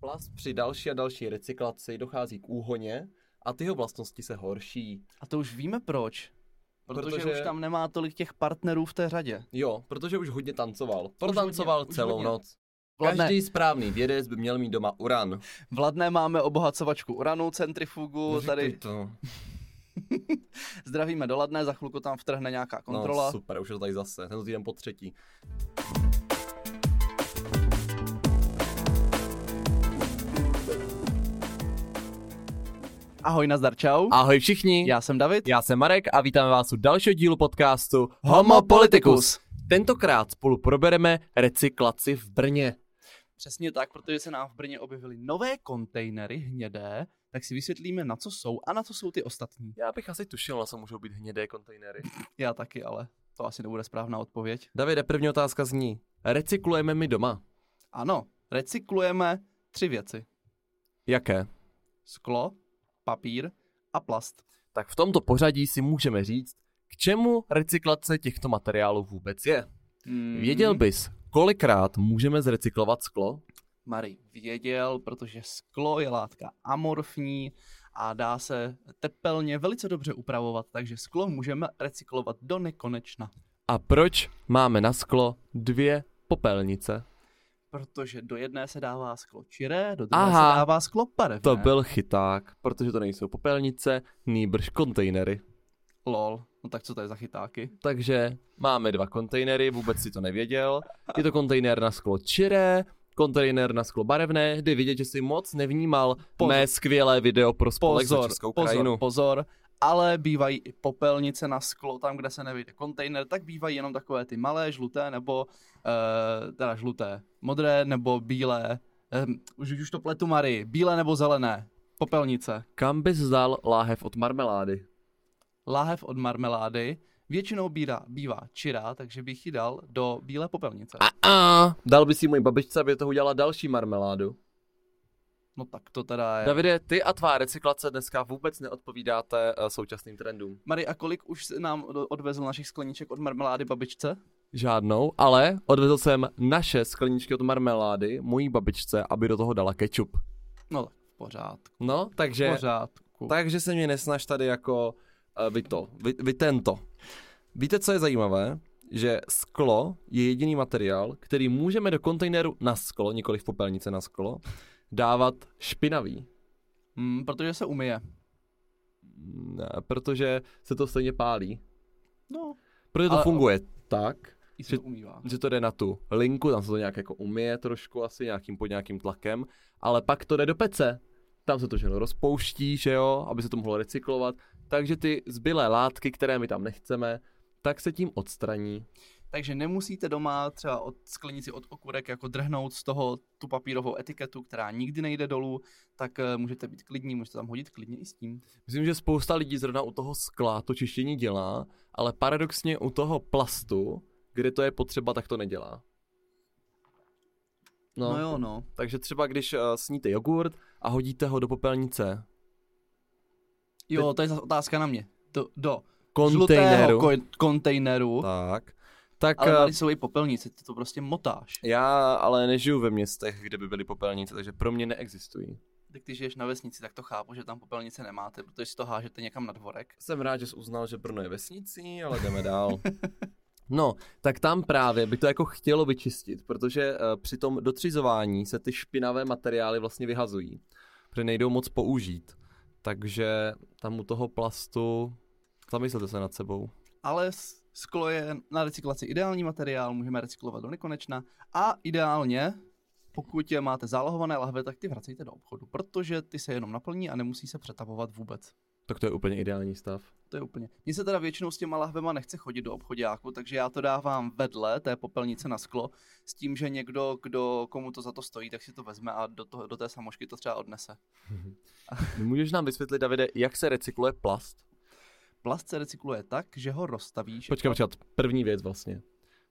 Plast při další a další recyklaci dochází k úhoně a ty jeho vlastnosti se horší. A to už víme proč. Protože, Protože- už tam nemá tolik těch partnerů v té řadě. Jo, protože už hodně tancoval. Protancoval celou hodně. noc. Vladne, Každý správný vědec by měl mít doma uran. Vladné máme obohacovačku uranu, centrifugu, Neříkej tady to. zdravíme do Ladné, za chvilku tam vtrhne nějaká kontrola. No, super, už je to tady zase. Tento týden po třetí. Ahoj, nazdar, čau. Ahoj všichni, Já jsem David. já jsem Marek a vítáme vás u dalšího dílu podcastu Homo Politicus. Tentokrát spolu probereme recyklaci v Brně. Přesně tak, protože se nám v Brně objevily nové kontejnery hnědé, tak si vysvětlíme, na co jsou a na co jsou ty ostatní. Já bych asi tušil, na co můžou být hnědé kontejnery. Já taky, ale to asi nebude správná odpověď. Davide, první otázka zní. Recyklujeme my doma? Ano, recyklujeme tři věci. Jaké? Sklo, papír a plast. Tak v tomto pořadí si můžeme říct, k čemu recyklace těchto materiálů vůbec je. Hmm. Věděl bys, kolikrát můžeme zrecyklovat sklo? Mary věděl, protože sklo je látka amorfní a dá se tepelně velice dobře upravovat, takže sklo můžeme recyklovat do nekonečna. A proč máme na sklo dvě popelnice? Protože do jedné se dává sklo čiré, do druhé Aha. se dává sklo barevné. To byl chyták, protože to nejsou popelnice, nýbrž kontejnery. Lol, no tak co to je za chytáky? Takže máme dva kontejnery, vůbec si to nevěděl. Je to kontejner na sklo čiré, kontejner na sklo barevné, jde vidět, že si moc nevnímal Pozor. mé skvělé video pro spolek za Pozor, českou pozor, krajinu. pozor, ale bývají i popelnice na sklo, tam, kde se nevejde kontejner, tak bývají jenom takové ty malé, žluté, nebo, uh, teda žluté, modré, nebo bílé, um, už, už to pletu Mary, bílé nebo zelené, popelnice. Kam bys dal láhev od marmelády? Láhev od marmelády většinou bývá, bývá čirá, takže bych ji dal do bílé popelnice. A, a dal by si moji babičce, aby toho udělala další marmeládu. No tak to teda je. Davide, ty a tvá recyklace dneska vůbec neodpovídáte uh, současným trendům. Mary, a kolik už nám odvezl našich skleníček od marmelády babičce? Žádnou, ale odvezl jsem naše skleničky od marmelády mojí babičce, aby do toho dala kečup. No tak v pořádku, No, v takže, pořádku. takže se mě nesnaž tady jako uh, vy to, vy, vy tento. Víte, co je zajímavé? Že sklo je jediný materiál, který můžeme do kontejneru na sklo, nikoli v popelnice na sklo, dávat špinavý. Hmm, protože se umyje. Ne, protože se to stejně pálí. No, Protože to Ale- funguje tak, Že- to umývá. že to jde na tu linku, tam se to nějak jako umije trošku asi nějakým pod nějakým tlakem, ale pak to jde do pece. Tam se to všechno rozpouští, že jo, aby se to mohlo recyklovat. Takže ty zbylé látky, které my tam nechceme, tak se tím odstraní. Takže nemusíte doma třeba od sklenici od okurek jako drhnout z toho tu papírovou etiketu, která nikdy nejde dolů, tak eh, můžete být klidní, můžete tam hodit klidně i s tím. Myslím, že spousta lidí zrovna u toho skla to čištění dělá, ale paradoxně u toho plastu, kde to je potřeba, tak to nedělá. No, no jo, no. Takže třeba když uh, sníte jogurt a hodíte ho do popelnice Jo, to je zase otázka na mě. Do, do kontejneru, žlutého ko- kontejneru, tak, tak ale eh, tady jsou i popelnice, ty to prostě motáš. Já ale nežiju ve městech, kde by byly popelnice, takže pro mě neexistují. Tak když žiješ na vesnici, tak to chápu, že tam popelnice nemáte, protože si to hážete někam na dvorek. Jsem rád, že jsi uznal, že Brno je vesnicí, ale jdeme dál. No, tak tam právě by to jako chtělo vyčistit, protože uh, při tom dotřizování se ty špinavé materiály vlastně vyhazují, protože nejdou moc použít. Takže tam u toho plastu, zamyslete se nad sebou. Ale sklo je na recyklaci ideální materiál, můžeme recyklovat do nekonečna a ideálně, pokud je máte zálohované lahve, tak ty vracejte do obchodu, protože ty se jenom naplní a nemusí se přetavovat vůbec. Tak to je úplně ideální stav. To je úplně. Mně se teda většinou s těma lahvema nechce chodit do obchodáku, takže já to dávám vedle té popelnice na sklo, s tím, že někdo, kdo, komu to za to stojí, tak si to vezme a do, toho, do té samošky to třeba odnese. Můžeš nám vysvětlit, Davide, jak se recykluje plast? Plast se recykluje tak, že ho rozstavíš. Počkej, počkat, první věc vlastně.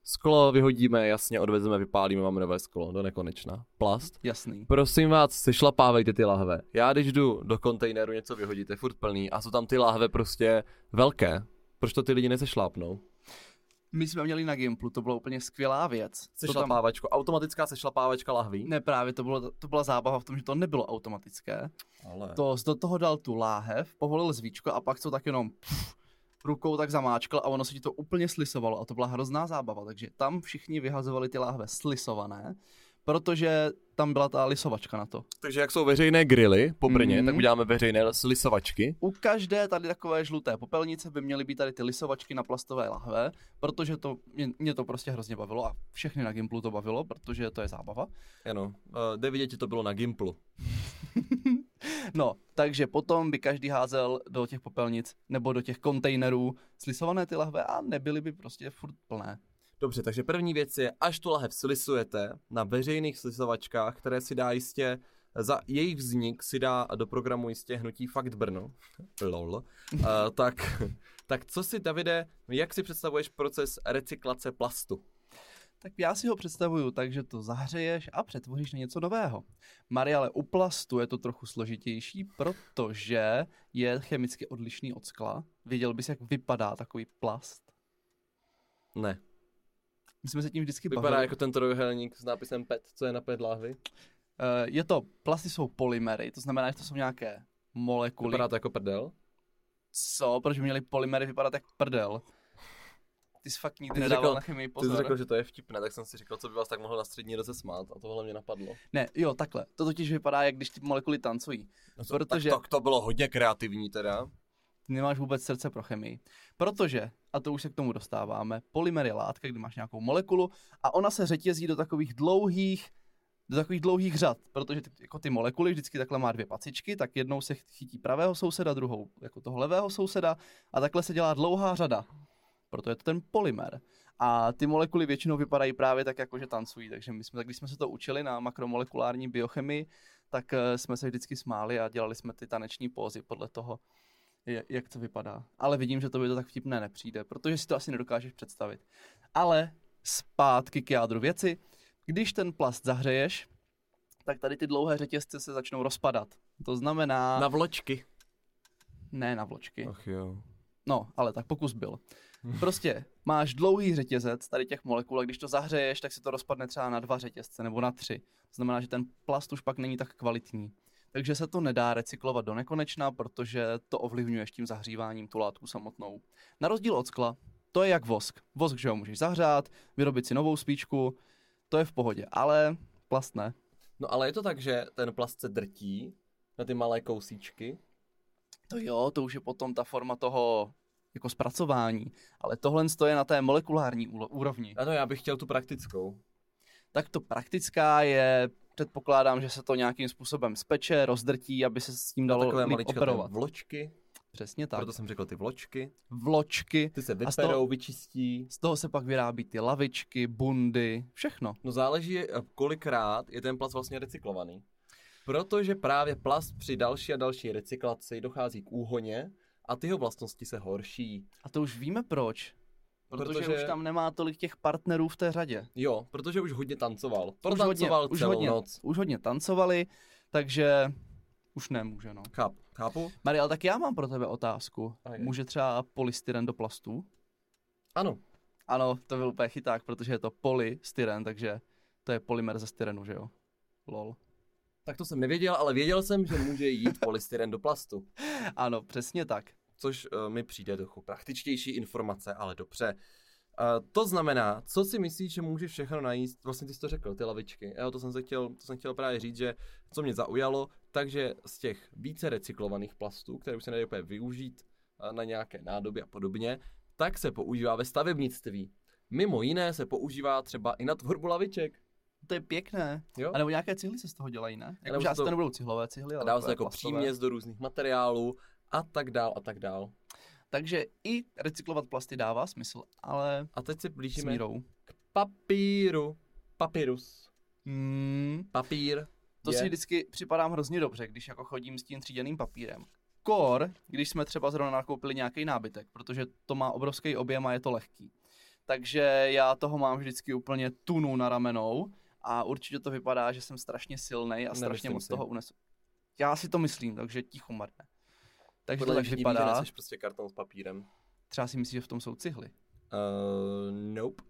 Sklo vyhodíme, jasně, odvezeme, vypálíme, máme nové sklo, do nekonečna. Plast. Jasný. Prosím vás, sešlapávejte ty lahve. Já když jdu do kontejneru něco vyhodit, je furt plný a jsou tam ty lahve prostě velké. Proč to ty lidi nesešlápnou? My jsme měli na Gimplu, to byla úplně skvělá věc. To tam, Sešlapávačko, automatická sešlapávačka lahví. ne právě, to, bylo, to byla zábava v tom, že to nebylo automatické. Ale... To z do toho dal tu láhev, povolil zvíčko a pak to tak jenom pff, rukou tak zamáčkl a ono se ti to úplně slisovalo a to byla hrozná zábava, takže tam všichni vyhazovali ty láhve slisované, protože tam byla ta lisovačka na to. Takže jak jsou veřejné grily po Brně, Mhm. tak uděláme veřejné lisovačky. U každé tady takové žluté popelnice by měly být tady ty lisovačky na plastové lahve, protože to, mě, mě to prostě hrozně bavilo a všechny na Gimplu to bavilo, protože to je zábava. Ano, uh, jde vidět, to bylo na Gimplu. No, takže potom by každý házel do těch popelnic nebo do těch kontejnerů slisované ty lahve a nebyly by prostě furt plné. Dobře, takže první věc je, až tu lahev slisujete na veřejných slisovačkách, které si dá jistě, za jejich vznik si dá do programu jistě hnutí Fakt Brno, lol, uh, tak, tak co si, Davide, jak si představuješ proces recyklace plastu? Tak já si ho představuju tak, že to zahřeješ a přetvoříš na něco nového. Mariale, u plastu je to trochu složitější, protože je chemicky odlišný od skla. Věděl bys, jak vypadá takový plast? Ne, My jsme se tím vždycky vypadá bavili. jako ten trojuhelník s nápisem PET, co je na PET lahvi. Eh, je to, plasty jsou polymery, to znamená, že to jsou nějaké molekuly. Vypadá to jako prdel. Co? Proč by měly polymery vypadat jak prdel? Ty jsi fakt nikdy Ty jsi nedával řekl- na chemii Ty pozor. jsi řekl, že to je vtipné, tak jsem si říkal, co by vás tak mohlo na střední roce smát a tohle mě napadlo. Ne, jo, takhle. To totiž vypadá, jak když ty molekuly tancují. No co, Protože- tak to, to bylo hodně kreativní teda. Ty nemáš vůbec srdce pro chemii. Protože, a to už se k tomu dostáváme, polymer je látka, kdy máš nějakou molekulu a ona se řetězí do takových dlouhých, do takových dlouhých řad, protože ty, jako ty molekuly vždycky takhle má dvě pacičky, tak jednou se chytí pravého souseda, druhou jako toho levého souseda a takhle se dělá dlouhá řada. Proto je to ten polymer. A ty molekuly většinou vypadají právě tak, jako že tancují. Takže my jsme, tak když jsme se to učili na makromolekulární biochemii, tak eh, jsme se vždycky smáli a dělali jsme ty taneční pózy podle toho, jak to vypadá. Ale vidím, že to by to tak vtipné nepřijde, protože si to asi nedokážeš představit. Ale zpátky k jádru věci. Když ten plast zahřeješ, tak tady ty dlouhé řetězce se začnou rozpadat. To znamená... Na vločky. Ne na vločky. Ach jo. No, ale tak pokus byl. Prostě máš dlouhý řetězec tady těch molekul a když to zahřeješ, tak se to rozpadne třeba na dva řetězce nebo na tři. To znamená, že ten plast už pak není tak kvalitní. Takže se to nedá recyklovat do nekonečna, protože to ovlivňuješ tím zahříváním tu látku samotnou. Na rozdíl od skla, to je jak vosk. Vosk, že ho můžeš zahřát, vyrobit si novou svíčku, to je v pohodě, ale plast ne. No ale je to tak, že ten plast se drtí na ty malé kousíčky. To jo, to už je potom ta forma toho jako zpracování, ale tohle je na té molekulární úrovni. Ano, já bych chtěl tu praktickou. tak to praktická je, předpokládám, že se to nějakým způsobem speče, rozdrtí, aby se s tím dalo takové líp maličké operovat. vločky, Přesně tak. proto jsem řekl ty vločky. Vločky, Ty se A z vyperou, toho- vyčistí. z toho se pak vyrábí ty lavičky, bundy, všechno. No záleží, eh, kolikrát je ten plast vlastně recyklovaný. Protože právě plast při další a další recyklaci dochází k úhoně a ty jeho vlastnosti se horší. A to už víme proč. Protože, Protože- už tam nemá tolik těch partnerů v té řadě. Jo, protože už hodně tancoval. Už Protancoval hodně, už celou hodně, noc. už hodně tancovali, takže už nemůže, no. Cháp, chápu? Mariel, tak já mám pro tebe otázku. A je. Může třeba polystyren do plastů? Ano. Ano, to byl úplně chyták, protože je to polystyren, takže to je polymer ze styrenu, že jo? Lol. Tak to jsem nevěděl, ale věděl jsem, že může jít polystyren do plastu. Ano, přesně tak. Což uh, mi přijde trochu praktičtější informace, ale dobře. Uh, to znamená, co si myslíš, že může všechno najíst, vlastně ty jsi to řekl, ty lavičky. Jo, to jsem, se chtěl, to jsem chtěl právě říct, že co mě zaujalo, takže z těch více recyklovaných plastů, které už se nedají úplně využít uh, na nějaké nádoby a podobně, tak se používá ve stavebnictví. Mimo jiné se používá třeba i na tvorbu laviček. To je pěkné. Jo? A nebo nějaké cihly se z toho dělají, ne? Jako, se asi to- to nebudou cihlové cihly, ale dá se jako plastové. příměs do různých materiálů a tak dál a tak dál. Takže i recyklovat plasty dává smysl, ale A teď se blížíme mírou. k papíru. Papyrus. Hmm, Papír. to je... si vždycky připadám hrozně dobře, když jako chodím s tím tříděným papírem. Kor, když jsme třeba zrovna nakoupili nějaký nábytek, protože to má obrovský objem a je to lehký. Takže já toho mám vždycky úplně tunu na ramenou a určitě to vypadá, že jsem strašně silný a strašně Nemyslím moc si. toho unesu. Já si to myslím, takže ticho marne. Takže Podle to tak všichni ví, že vypadá. neseš prostě karton s papírem. Třeba si myslíš, že v tom jsou cihly. Uh, nope.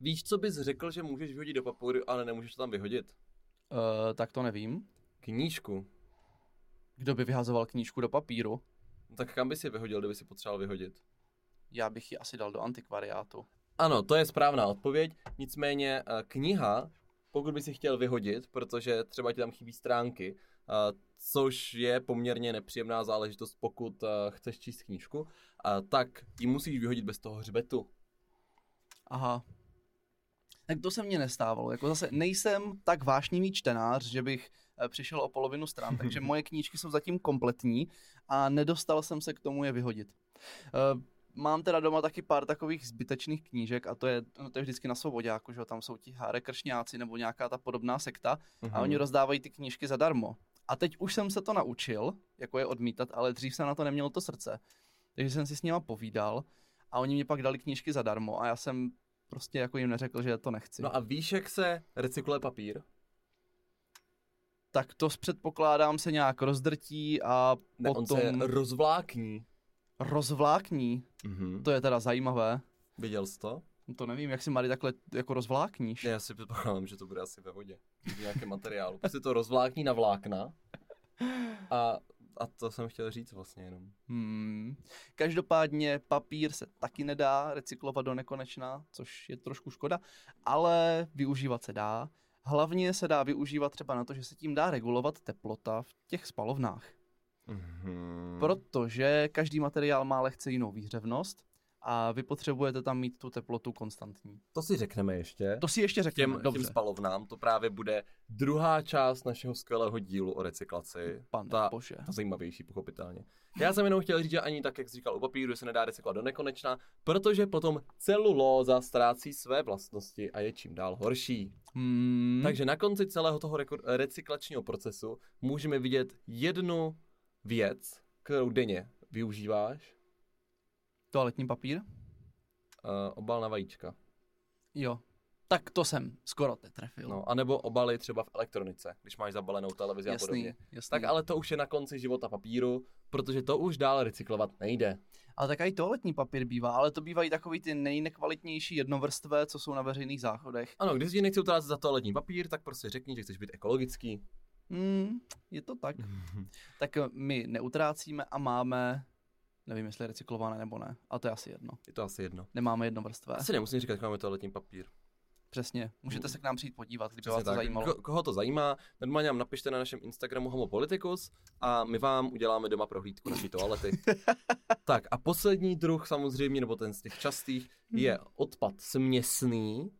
Víš, co bys řekl, že můžeš vyhodit do papíru, ale nemůžeš to tam vyhodit? Uh, tak to nevím. Knížku. Kdo by vyhazoval knížku do papíru? No, tak kam bys je vyhodil, kdyby si potřeboval vyhodit? Já bych ji asi dal do antikvariátu. Ano, to je správná odpověď. Nicméně uh, kniha, pokud by si chtěl vyhodit, protože třeba ti tam chybí stránky, což je poměrně nepříjemná záležitost, pokud chceš číst knížku, tak ji musíš vyhodit bez toho hřbetu. Aha. Tak to se mně nestávalo. Jako zase nejsem tak vášnivý čtenář, že bych eh, přišel o polovinu stran, takže moje knížky jsou zatím kompletní a nedostal jsem se k tomu je vyhodit. Eh, mám teda doma taky pár takových zbytečných knížek a to je, no to je vždycky na svobodáku, že tam jsou ti háre kršňáci nebo nějaká ta podobná sekta a Mhm. oni rozdávají ty knížky zadarmo. A teď už jsem se to naučil, jako je odmítat, ale dřív jsem na to neměl to srdce. Takže jsem si s nima povídal a oni mi pak dali knížky zadarmo a já jsem prostě jako jim neřekl, že to nechci. No a víš, jak se recykluje papír? Tak to předpokládám se nějak rozdrtí a Ne, on potom se rozvlákní. rozvlákní. Mhm. To je teda zajímavé. Viděl jsi to? No To nevím, jak si Mary takhle jako rozvlákníš. Ne, já si předpokládám, že to bude asi ve vodě. V nějakém materiálu. Prostě to rozvlákní na vlákna. A, a to jsem chtěl říct vlastně jenom. Hmm. Každopádně papír se taky nedá recyklovat do nekonečna, což je trošku škoda, ale využívat se dá. Hlavně se dá využívat třeba na to, že se tím dá regulovat teplota v těch spalovnách. Mhm. Protože každý materiál má lehce jinou výhřevnost a vy potřebujete tam mít tu teplotu konstantní. To si řekneme ještě. To si ještě řekněme, těm, dobře. těm spalovnám, to právě bude druhá část našeho skvělého dílu o recyklaci. Pane ta, bože. ta zajímavější, pochopitelně. Já jsem jenom chtěl říct, že ani tak, jak jsi říkal u papíru, se nedá recyklovat do nekonečna, protože potom celulóza ztrácí své vlastnosti a je čím dál horší. Hmm. Takže na konci celého toho recyklačního procesu můžeme vidět jednu věc, kterou denně využíváš, Toaletní papír? uh, obal na vajíčka. Jo. Tak to jsem skoro netrefil. No, anebo obaly třeba v elektronice, když máš zabalenou televizi a podobně. jasný, jasný. Tak ale to už je na konci života papíru, protože to už dál recyklovat nejde. Ale tak i toaletní papír bývá, ale to bývají takový ty nejnekvalitnější jednovrstvé, co jsou na veřejných záchodech. Ano, když si nechci utrácet za toaletní papír, tak prostě řekni, že chceš být ekologický. Hmm, je to tak. Tak my neutrácíme a máme, nevím jestli recyklované nebo ne, ale to je asi jedno. Je to asi jedno. Nemáme jednovrstvé. Asi nemusím říkat, že máme toaletní papír. Přesně. Můžete se k nám přijít podívat, kdyby Přesně vás to tak. zajímalo. Ko- koho to zajímá, normálně nám napište na našem Instagramu Homopoliticus a my vám uděláme doma prohlídku naší toalety. tak a poslední druh samozřejmě, nebo ten z těch častých, je odpad směsný.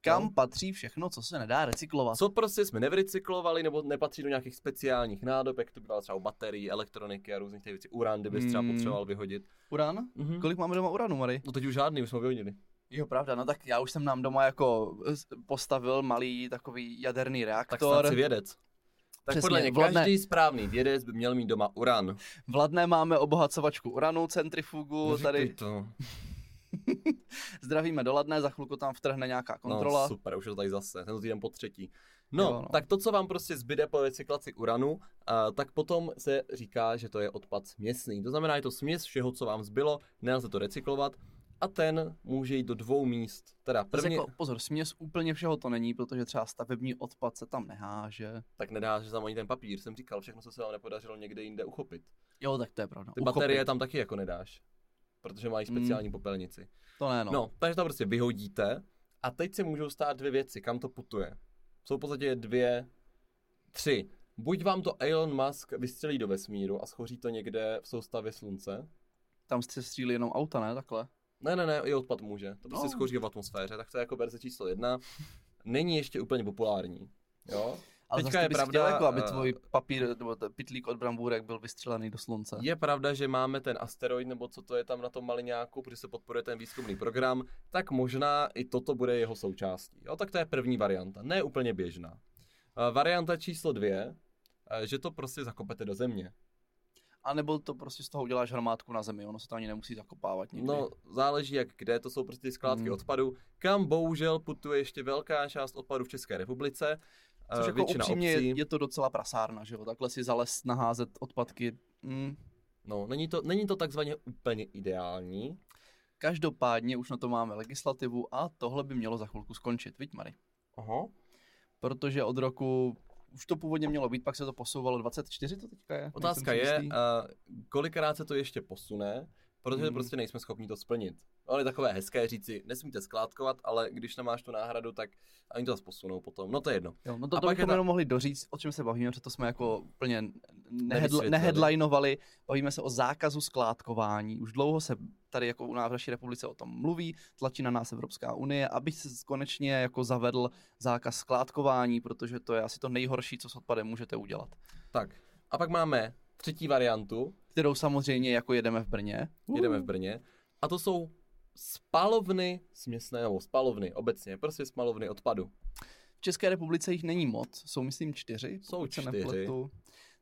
Kam patří všechno, co se nedá recyklovat? Co prostě jsme nevyrecyklovali, nebo nepatří do nějakých speciálních nádob, jak to bývalo třeba u baterií, elektroniky a různých těch věcí. Uran, kdybys třeba Hmm. potřeboval vyhodit. Uran? Mhm. Kolik máme doma uranu, Mary? No teď už žádný, už jsme vyhodili. Jo, pravda, no tak já už jsem nám doma jako s- postavil malý takový jaderný Tak reaktor. snad si vědec. Tak Přesně, podle mě Vladne- každý správný vědec by měl mít doma uran. V Ladné máme obohacovačku uranu, centrifugu, No, tady to. zdravíme do Ladné, za chvilku tam vtrhne nějaká kontrola. No super, už je to tady zase, tento týden po třetí. No, Jo, no. tak to, co vám prostě zbyde po recyklaci uranu, uh, tak potom se říká, že to je odpad směsný. To znamená, je to směs všeho, co vám zbylo, nelze to recyklovat a ten může jít do dvou míst. Teda první, Jako, pozor, směs úplně všeho to není, protože třeba stavební odpad se tam neháže. tak nedá, že tam ani ten papír, jsem říkal, všechno, co se vám nepodařilo někde jinde uchopit. Jo, tak to je pravda. Ty Uchopit. baterie tam taky jako nedáš, protože mají speciální popelnici. To ne, No. no. no, takže to prostě vyhodíte a teď se můžou stát dvě věci, kam to putuje. Jsou v podstatě dvě, tři. Buď vám to Elon Musk vystřelí do vesmíru a schoří to někde v soustavě slunce. Tam se střílí jenom auta, ne? Takhle. Ne, ne, ne, i odpad může. To prostě No. schoří v atmosféře, tak to je jako verze číslo jedna. Není ještě úplně populární. Jo? Ale Teďka zase je bys pravda, chtěl, jako, aby eh, tvůj papír nebo pitlík od brambůrek byl vystřelený do slunce. Je pravda, že máme ten asteroid, nebo co to je tam na tom maliňáku, protože se podporuje ten výzkumný program, tak možná i toto bude jeho součástí. Jo, tak to je první varianta, ne úplně běžná. Uh, varianta číslo dvě, uh, že to prostě zakopete do země. A nebo to prostě z toho uděláš hromádku na zemi, ono se to ani nemusí zakopávat nikdy. No, záleží jak kde, to jsou prostě ty skládky Hmm. odpadu, kam bohužel putuje ještě velká část odpadu v České republice. Uh, Což jako většina upřímně obcí. je, je to docela prasárna, že jo? Takhle si za les naházet odpadky. Mm, No, není to, není to takzvaně úplně ideální. Každopádně už na to máme legislativu a tohle by mělo za chvilku skončit, viď Mary? Aha. Protože od roku, už to původně mělo být, pak se to posouvalo 24 to teďka je? Otázka je, uh, kolikrát se to ještě posune, protože Hmm. prostě nejsme schopni to splnit. Ale takové hezké říci, nesmíte skládkovat, ale když nemáš tu náhradu, tak oni to zase posunou potom. No to je jedno. Jo, no to, A to pak bychom ta- jenom mohli doříct, o čem se bavíme, protože to jsme jako úplně nehedl- nehedlinovali. Bavíme se o zákazu skládkování. Už dlouho se tady jako u nás v naší republice o tom mluví, tlačí na nás Evropská unie, aby se konečně jako zavedl zákaz skládkování, protože to je asi to nejhorší, co s odpadem můžete udělat. Tak, a pak máme třetí variantu, Kterou samozřejmě jako jedeme v Brně. jedeme v Brně, a to jsou spalovny směsné, nebo spalovny obecně, prostě spalovny odpadu. V České republice jich není moc, jsou myslím čtyři. Jsou se čtyři. nepletu.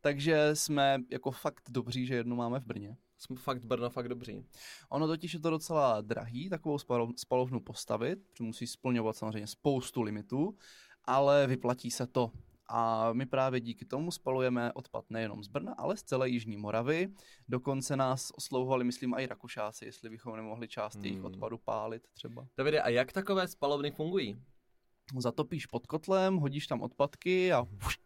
Takže jsme jako fakt dobří, že jednu máme v Brně. Jsme fakt Brno fakt dobří. Ono totiž je to docela drahý, takovou spalo- spalovnu postavit, protože musí splňovat samozřejmě spoustu limitů, ale vyplatí se to. A my právě díky tomu spalujeme odpad nejenom z Brna, ale z celé Jižní Moravy. Dokonce nás oslovovali, myslím, i Rakušáci, jestli bychom nemohli část jejich Hmm. odpadu pálit třeba. Davide, a jak takové spalovny fungují? Zatopíš pod kotlem, hodíš tam odpadky a fuš,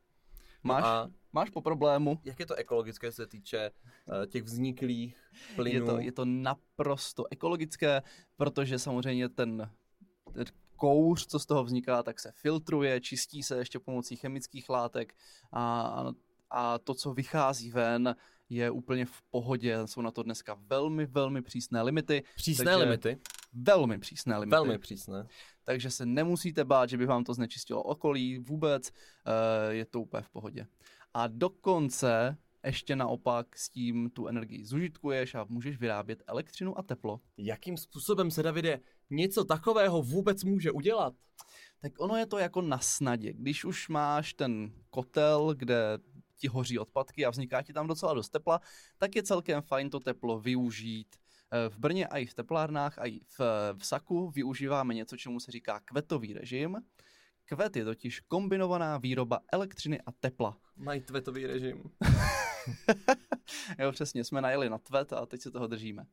máš, No a máš po problému. jak je to ekologické, co se týče uh, těch vzniklých plynů? Je to, je to naprosto ekologické, protože samozřejmě ten kouř, co z toho vzniká, tak se filtruje, čistí se ještě pomocí chemických látek a, a to, co vychází ven, je úplně v pohodě. Jsou na to dneska velmi, velmi přísné limity. Přísné takže- limity, Velmi přísné limity. velmi přísné. Takže se nemusíte bát, že by vám to znečistilo okolí vůbec, eh, je to úplně v pohodě. A dokonce ještě naopak s tím tu energii zužitkuješ a můžeš vyrábět elektřinu a teplo. Jakým způsobem se, Davide, něco takového vůbec může udělat? Tak ono je to jako na snadě. Když už máš ten kotel, kde ti hoří odpadky a vzniká ti tam docela dost tepla, tak je celkem fajn to teplo využít. Eh, V Brně a i v teplárnách a i v, v Saku využíváme něco, čemu se říká kvetový režim. Kvet je totiž kombinovaná výroba elektřiny a tepla. Mají tweetový režim. Jo, přesně, jsme najeli na tvet a teď se toho držíme.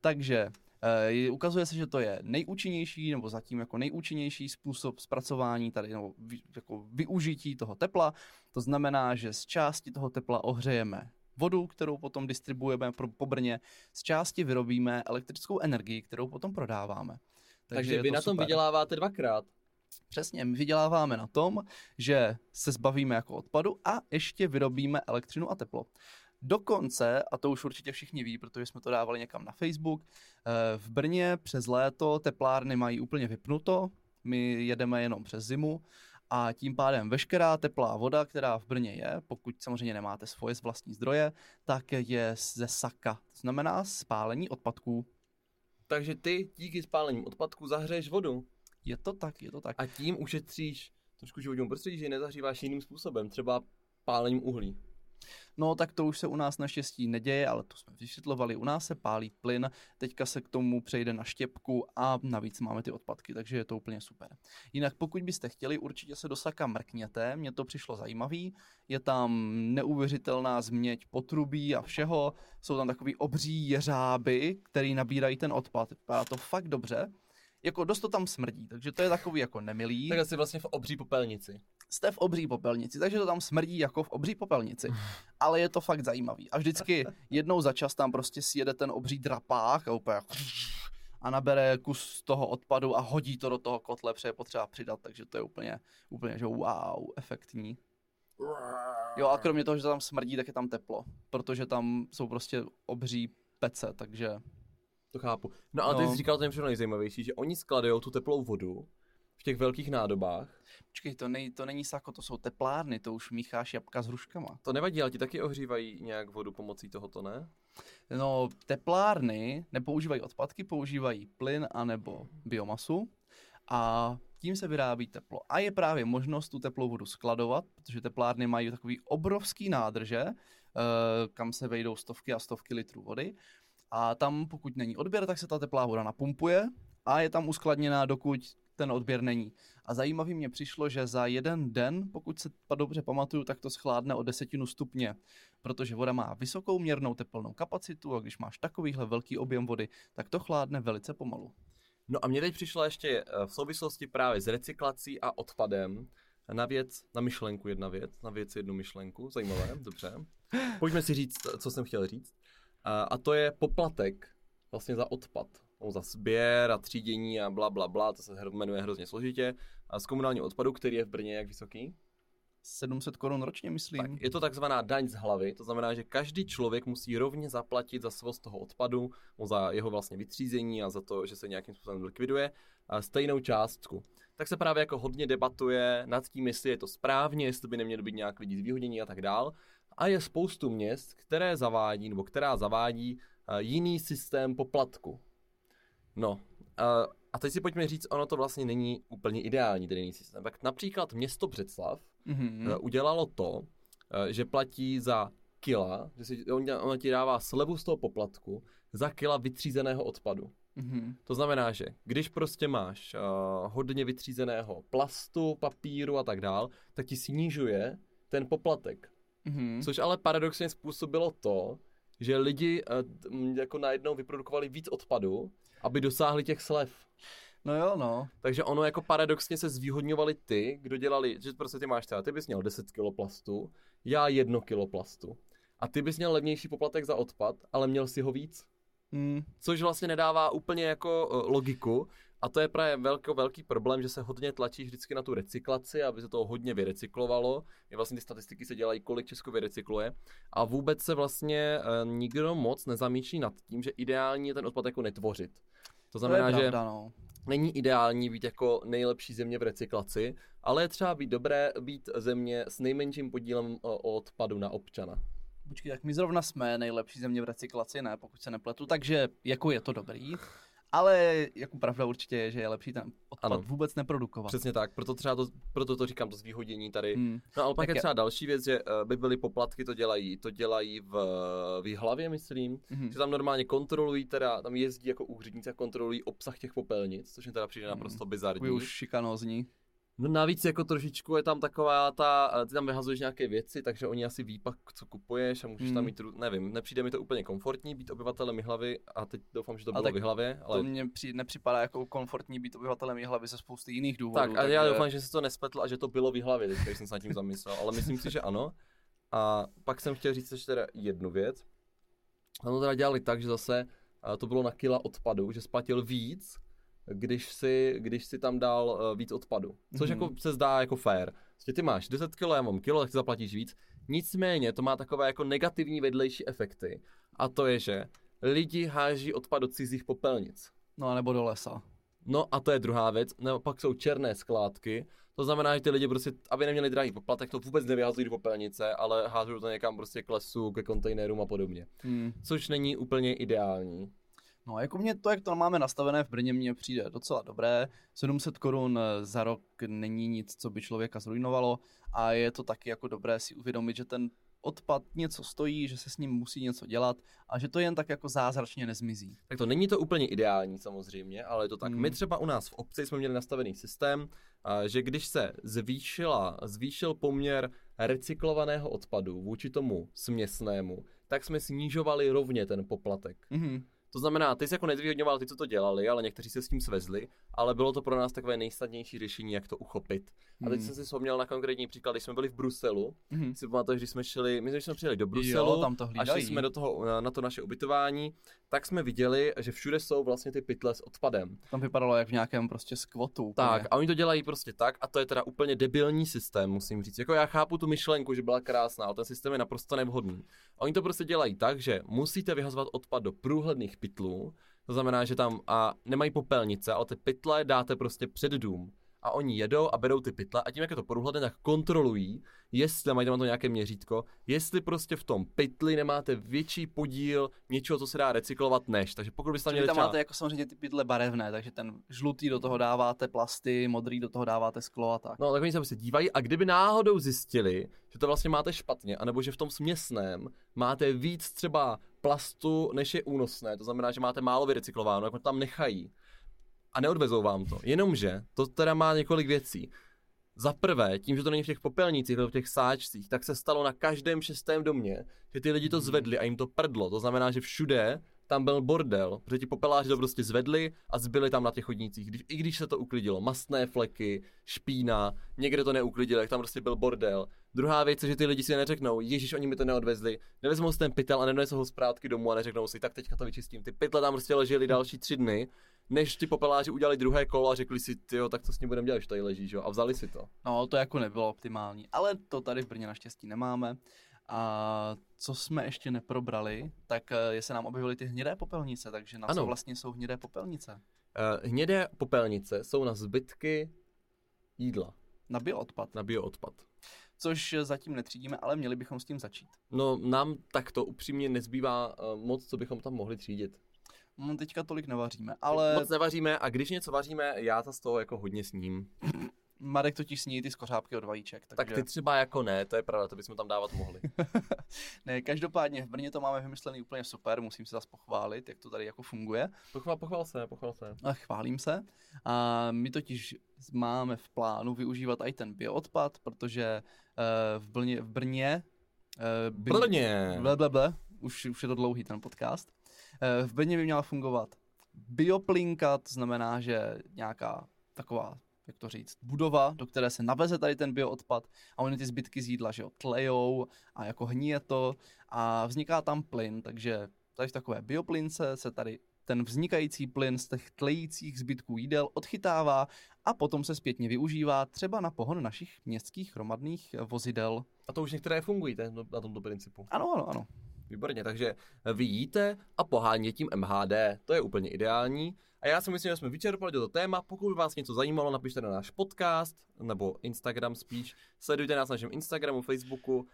Takže eh, je- ukazuje se, že to je nejúčinnější, nebo zatím jako nejúčinnější způsob zpracování tady, nebo vy, jako využití toho tepla. To znamená, že z části toho tepla ohřejeme vodu, kterou potom distribuujeme pro, po Brně, z části vyrobíme elektrickou energii, kterou potom prodáváme. Takže je vy to na tom super. vyděláváte dvakrát. Přesně, my vyděláváme na tom, že se zbavíme jako odpadu a ještě vyrobíme elektřinu a teplo. Dokonce, a to už určitě všichni ví, protože jsme to dávali někam na Facebook, eh, v Brně přes léto teplárny mají úplně vypnuto, my jedeme jenom přes zimu a tím pádem veškerá teplá voda, která v Brně je, pokud samozřejmě nemáte svoje z vlastní zdroje, tak je ze saka. To znamená spálení odpadků. Takže ty díky spálením odpadků zahřeješ vodu Je to tak, je to tak. a tím ušetříš trošku životního prostředí, že nezahříváš jiným způsobem, třeba pálením uhlí. No tak to už se u nás naštěstí neděje, ale to jsme vysvětlovali. U nás se pálí plyn, teďka se k tomu přejde na štěpku a navíc máme ty odpadky, takže je to úplně super. Jinak pokud byste chtěli, určitě se do Saka mrkněte, mně to přišlo zajímavý. Je tam neuvěřitelná změť potrubí a všeho, jsou tam takový obří jeřáby, který nabírají ten odpad. Vypadá to fakt dobře. Jako dost to tam smrdí, takže to je takový jako nemilý Tak asi vlastně v obří popelnici. jste v obří popelnici, takže to tam smrdí jako v obří popelnici. Ale je to fakt zajímavý. A vždycky jednou za čas tam prostě sjede ten obří drapák a úplně a nabere kus toho odpadu a hodí to do toho kotle, protože je potřeba přidat, takže to je úplně, úplně že wow, efektní. Jo a kromě toho, že to tam smrdí, tak je tam teplo, protože tam jsou prostě obří pece, takže To chápu. No ale ty No. jsi říkal, to je všechno nejzajímavější, že oni skladují tu teplou vodu v těch velkých nádobách. počkej, to, nej, to není sako, to jsou teplárny, to už mícháš jabka s hruškama. To nevadí, ale ti taky ohřívají nějak vodu pomocí tohoto, ne? No, teplárny nepoužívají odpadky, používají plyn anebo biomasu a tím se vyrábí teplo. A je právě možnost tu teplou vodu skladovat, protože teplárny mají takový obrovský nádrže, eh, kam se vejdou stovky a stovky litrů vody. A tam, pokud není odběr, tak se ta teplá voda napumpuje a je tam uskladněná, dokud ten odběr není. A zajímavý mě přišlo, že za jeden den, pokud se dobře pamatuju, tak to schládne o desetinu stupně, protože voda má vysokou měrnou teplnou kapacitu a když máš takovýhle velký objem vody, tak to chládne velice pomalu. No a mě teď přišla ještě eh, v souvislosti právě s recyklací a odpadem na věc, na myšlenku jedna věc, na věc jednu myšlenku, zajímavé, dobře. Pojďme si říct, co jsem chtěl říct. A, a to je poplatek vlastně za odpad, no, za sběr a třídění a bla, bla, bla, to se jmenuje hrozně složitě. A z komunálního odpadu, který je v Brně jak vysoký? 700 korun ročně, myslím. Tak, je to takzvaná daň z hlavy, to znamená, že každý člověk musí rovně zaplatit za svoz toho odpadu, za jeho vlastně vytřízení a za to, že se nějakým způsobem likviduje, stejnou částku. Tak se právě jako hodně debatuje nad tím, jestli je to správně, jestli by nemělo být nějak lidi zvýhodnění a tak dál. A je spoustu měst, které zavádí, nebo která zavádí jiný systém poplatku. No, a teď si pojďme říct, ono to vlastně není úplně ideální, ten jiný systém. Tak například město Břeclav mm-hmm. udělalo to, eh, že platí za kila, že si, on, on ti dává slevu z toho poplatku za kila vytřízeného odpadu. Mm-hmm. To znamená, že když prostě máš uh, hodně vytřízeného plastu, papíru a tak dál, tak ti snižuje ten poplatek. Mm-hmm. Což ale paradoxně způsobilo to, že lidi uh, jako najednou vyprodukovali víc odpadu, aby dosáhli těch slev. No jo, no. Takže ono jako paradoxně se zvýhodňovali ty, kdo dělali, že prostě ty máš třeba, ty bys měl 10 kg plastu, já 1 kg plastu. A ty bys měl levnější poplatek za odpad, ale měl si ho víc. Hmm. Což vlastně nedává úplně jako uh, logiku. A to je právě velký, velký problém, že se hodně tlačí vždycky na tu recyklaci, aby se to hodně vyrecyklovalo. Je vlastně ty statistiky se dělají, kolik Česko vyrecykluje. A vůbec se vlastně uh, nikdo moc nezamýšlí nad tím, že ideální je ten odpad jako netvořit. To znamená, to pravda, že no není ideální být jako nejlepší země v recyklaci, ale je třeba být dobré být země s nejmenším podílem odpadu na občana. Počkej, tak my zrovna jsme nejlepší země v recyklaci, ne, pokud se nepletu, takže jako je to dobrý. Ale jako pravda určitě je, že je lepší ten odpad ano. vůbec neprodukovat. Přesně tak, proto třeba to, proto to říkám, to zvýhodnění tady. Hmm. No ale pak je třeba další věc, že uh, by byly poplatky, to dělají, to dělají v, v hlavě, myslím, hmm. že tam normálně kontrolují, teda tam jezdí jako úředníci a kontrolují obsah těch popelnic, což mi teda přijde hmm. naprosto bizarní. už šikanózní. No navíc jako trošičku je tam taková ta, ty tam vyhazuješ nějaké věci, takže oni asi ví pak, co kupuješ a můžeš hmm. tam mít, nevím, nepřijde mi to úplně komfortní být obyvatelem hlavy a teď doufám, že to bylo v hlavě. Ale... To mně při, nepřipadá jako komfortní být obyvatelem hlavy ze spousty jiných důvodů. Tak a takže... já doufám, že se to nespletl a že to bylo v hlavě, teď když jsem se nad tím zamyslel, ale myslím si, že ano. A pak jsem chtěl říct ještě teda jednu věc. Ano, teda dělali tak, že zase to bylo na kila odpadu, že splatil víc, když si, když si tam dal uh, víc odpadu. Což mm-hmm. jako se zdá jako fair. Prostě ty máš 10 kg, já mám kilo, tak si zaplatíš víc. Nicméně to má takové jako negativní vedlejší efekty. A to je, že lidi háží odpad do cizích popelnic. No a nebo do lesa. No a to je druhá věc. Nebo pak jsou černé skládky. To znamená, že ty lidi prostě, aby neměli drahý poplatek, to vůbec nevyhazují do popelnice, ale hážou to někam prostě k lesu, ke kontejnerům a podobně. Hmm. Což není úplně ideální. No jako mě to, jak to máme nastavené v Brně, mně přijde docela dobré. 700 korun eh, za rok není nic, co by člověka zrujnovalo a je to taky jako dobré si uvědomit, že ten odpad něco stojí, že se s ním musí něco dělat a že to jen tak jako zázračně nezmizí. Tak to není to úplně ideální samozřejmě, ale je to tak. Hmm. My třeba u nás v obci jsme měli nastavený systém, že když se zvýšila, zvýšil poměr recyklovaného odpadu vůči tomu směsnému, tak jsme snižovali rovně ten poplatek. Hmm. To znamená, ty jsi jako nezvýhodňoval ty, co to dělali, ale někteří se s tím svezli, ale bylo to pro nás takové nejsnadnější řešení, jak to uchopit. A teď hmm. jsem si vzpomněl na konkrétní příklad, když jsme byli v Bruselu, hmm. si pamatuješ, když jsme šli, my jsme přijeli do Bruselu jo, tam to a šli jsme do toho, na to naše ubytování, tak jsme viděli, že všude jsou vlastně ty pytle s odpadem. Tam vypadalo jak v nějakém prostě skvotu. Tak, a oni to dělají prostě tak a to je teda úplně debilní systém, musím říct. Jako já chápu tu myšlenku, že byla krásná, ale ten systém je naprosto nevhodný. A oni to prostě dělají tak, že musíte vyhazovat odpad do průhledných pytlů, to znamená, že tam a nemají popelnice, ale ty pytle dáte prostě před dům a oni jedou a berou ty pytle a tím, jak je to průhledné, tak kontrolují, jestli, mají tam to nějaké měřítko, jestli prostě v tom pytli nemáte větší podíl něčeho, co se dá recyklovat než. Takže pokud byste tam měli tam třeba... máte jako samozřejmě ty pytle barevné, takže ten žlutý do toho dáváte plasty, modrý do toho dáváte sklo a tak. No, tak oni se prostě dívají a kdyby náhodou zjistili, že to vlastně máte špatně, anebo že v tom směsném máte víc třeba plastu, než je únosné, to znamená, že máte málo vyrecyklováno, jako tam nechají, a neodvezou vám to. Jenomže to teda má několik věcí. Za prvé, tím, že to není v těch popelnicích, nebo v těch sáčcích, tak se stalo na každém šestém domě, že ty lidi to zvedli a jim to prdlo. To znamená, že všude tam byl bordel, protože ti popeláři to prostě zvedli a zbyli tam na těch chodnících. Když, I když se to uklidilo, mastné fleky, špína, někde to neuklidilo, jak tam prostě byl bordel. Druhá věc je, že ty lidi si neřeknou, Ježíš, oni mi to neodvezli, nevezmou si ten pytel a nedonesou ho zpátky domů a neřeknou si, tak teďka to vyčistím. Ty pytle tam prostě ležely další tři dny, než ty popeláři udělali druhé kolo a řekli si, jo, tak co s ním budeme dělat, že tady leží, že? a vzali si to. No, to jako nebylo optimální, ale to tady v Brně naštěstí nemáme. A co jsme ještě neprobrali, tak eh, je se nám objevily ty hnědé popelnice, takže na ano. co vlastně jsou hnědé popelnice? Uh, hnědé popelnice jsou na zbytky jídla. Na bioodpad. Na bioodpad. Což zatím netřídíme, ale měli bychom s tím začít. No, nám takto upřímně nezbývá moc, co bychom tam mohli třídit. No, teďka tolik nevaříme, ale... Moc nevaříme a když něco vaříme, já to z toho jako hodně sním. Marek totiž sní ty skořápky od vajíček. Takže... Tak ty třeba jako ne, to je pravda, to bychom tam dávat mohli. ne, každopádně v Brně to máme vymyslený úplně super, musím se zase pochválit, jak to tady jako funguje. Pochvál, pochvál se, pochvál se. A chválím se. A my totiž máme v plánu využívat i ten bioodpad, protože uh, v, Brně, v Brně uh. Brně! Ble, ble, ble. Už, už je to dlouhý ten podcast. Uh, v Brně by měla fungovat bioplinka, to znamená, že nějaká taková jak to říct, budova, do které se naveze tady ten bioodpad a oni ty zbytky z jídla, že jo, tlejou a jako hníje to a vzniká tam plyn, takže tady v takové bioplince se tady ten vznikající plyn z těch tlejících zbytků jídel odchytává a potom se zpětně využívá třeba na pohon našich městských hromadných vozidel. A to už některé fungují na tomto principu. Ano, ano, ano. Výborně, takže vy jíte a poháněte tím MHD, to je úplně ideální. A já si myslím, že jsme vyčerpali toto téma. Pokud by vás něco zajímalo, napište na náš podcast, nebo Instagram spíš. Sledujte nás na našem Instagramu, Facebooku.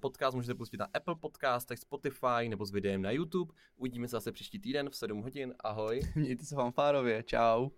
Podcast můžete pustit na Apple Podcastech, Spotify nebo s videem na YouTube. Uvidíme se zase příští týden v 7 hodin. Ahoj. Mějte se fanfárově. Čau.